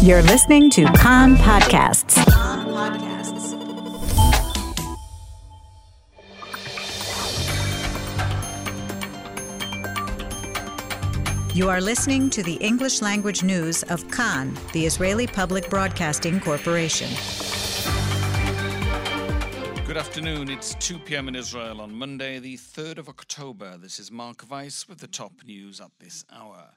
You're listening to Kan Podcasts. You are listening to the English language news of Kan, the Israeli Public Broadcasting Corporation. Good afternoon. It's 2 p.m. in Israel on Monday, the 3rd of October. This is Mark Weiss with the top news at this hour.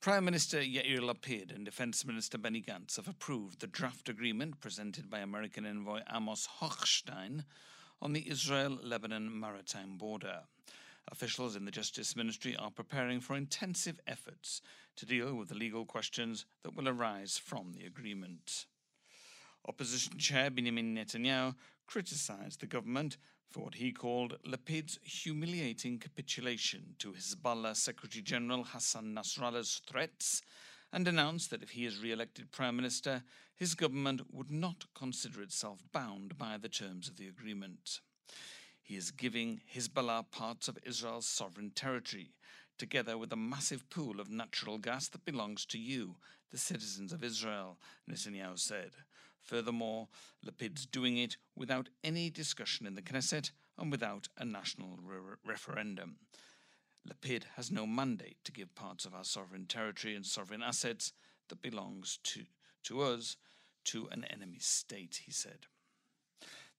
Prime Minister Yair Lapid and Defense Minister Benny Gantz have approved the draft agreement presented by American envoy Amos Hochstein on the Israel Lebanon maritime border. Officials in the Justice Ministry are preparing for intensive efforts to deal with the legal questions that will arise from the agreement. Opposition Chair Benjamin Netanyahu criticised the government for what he called Lapid's humiliating capitulation to Hezbollah Secretary General Hassan Nasrallah's threats and announced that if he is re elected Prime Minister, his government would not consider itself bound by the terms of the agreement. He is giving Hezbollah parts of Israel's sovereign territory, together with a massive pool of natural gas that belongs to you, the citizens of Israel, Netanyahu said. Furthermore, Lapid's doing it without any discussion in the Knesset and without a national re- referendum. Lapid has no mandate to give parts of our sovereign territory and sovereign assets that belongs to, to us to an enemy state, he said.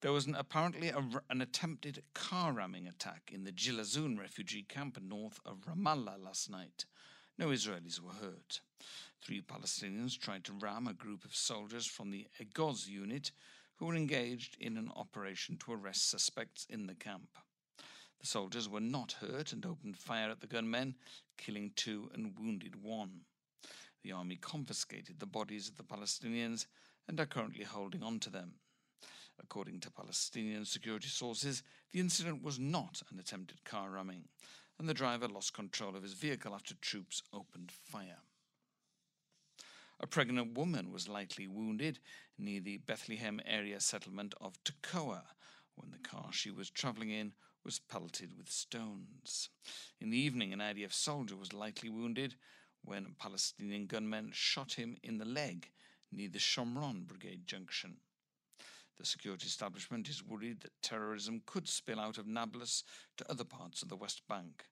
There was an, apparently a, an attempted car ramming attack in the Gilazun refugee camp north of Ramallah last night. No Israelis were hurt. Three Palestinians tried to ram a group of soldiers from the Egoz unit who were engaged in an operation to arrest suspects in the camp. The soldiers were not hurt and opened fire at the gunmen, killing two and wounded one. The army confiscated the bodies of the Palestinians and are currently holding on to them. According to Palestinian security sources, the incident was not an attempted car ramming, and the driver lost control of his vehicle after troops opened fire. A pregnant woman was lightly wounded near the Bethlehem area settlement of Tekoa when the car she was travelling in was pelted with stones. In the evening, an IDF soldier was lightly wounded when Palestinian gunmen shot him in the leg near the Shomron Brigade junction. The security establishment is worried that terrorism could spill out of Nablus to other parts of the West Bank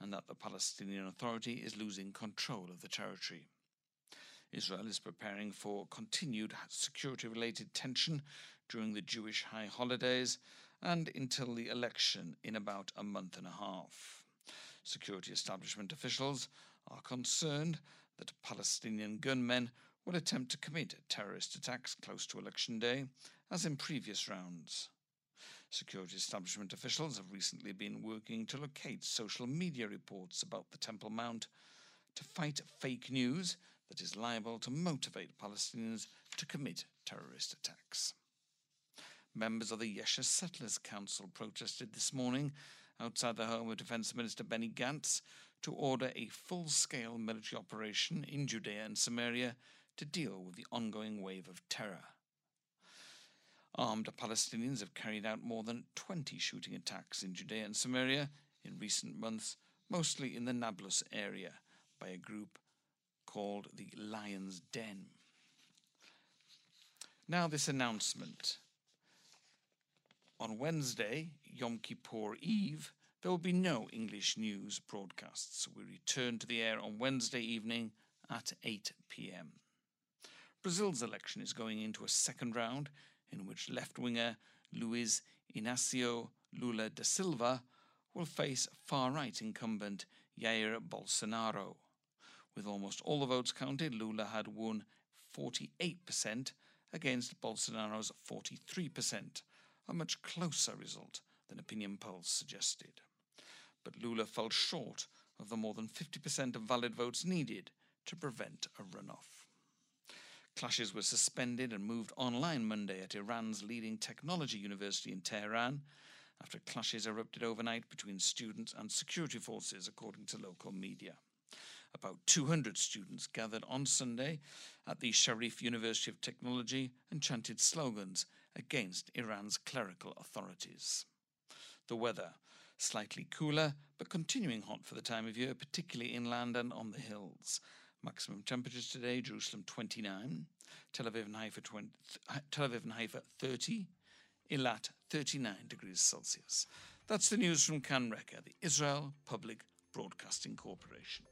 and that the Palestinian Authority is losing control of the territory. Israel is preparing for continued security related tension during the Jewish high holidays and until the election in about a month and a half. Security establishment officials are concerned that Palestinian gunmen will attempt to commit terrorist attacks close to election day as in previous rounds. Security establishment officials have recently been working to locate social media reports about the Temple Mount to fight fake news that is liable to motivate Palestinians to commit terrorist attacks. Members of the Yesha Settlers Council protested this morning outside the home of Defense Minister Benny Gantz to order a full scale military operation in Judea and Samaria to deal with the ongoing wave of terror. Armed Palestinians have carried out more than 20 shooting attacks in Judea and Samaria in recent months, mostly in the Nablus area, by a group called the Lion's Den. Now, this announcement. On Wednesday, Yom Kippur Eve, there will be no English news broadcasts. We return to the air on Wednesday evening at 8 pm. Brazil's election is going into a second round in which left winger Luiz Inácio Lula da Silva will face far right incumbent Jair Bolsonaro. With almost all the votes counted, Lula had won 48% against Bolsonaro's 43%, a much closer result than opinion polls suggested. But Lula fell short of the more than 50% of valid votes needed to prevent a runoff. Clashes were suspended and moved online Monday at Iran's leading technology university in Tehran after clashes erupted overnight between students and security forces, according to local media. About 200 students gathered on Sunday at the Sharif University of Technology and chanted slogans against Iran's clerical authorities. The weather slightly cooler, but continuing hot for the time of year, particularly inland and on the hills. Maximum temperatures today Jerusalem 29, Tel Aviv and Haifa, 20, Tel Aviv and Haifa 30, Eilat 39 degrees Celsius. That's the news from Kan Reka, the Israel Public Broadcasting Corporation.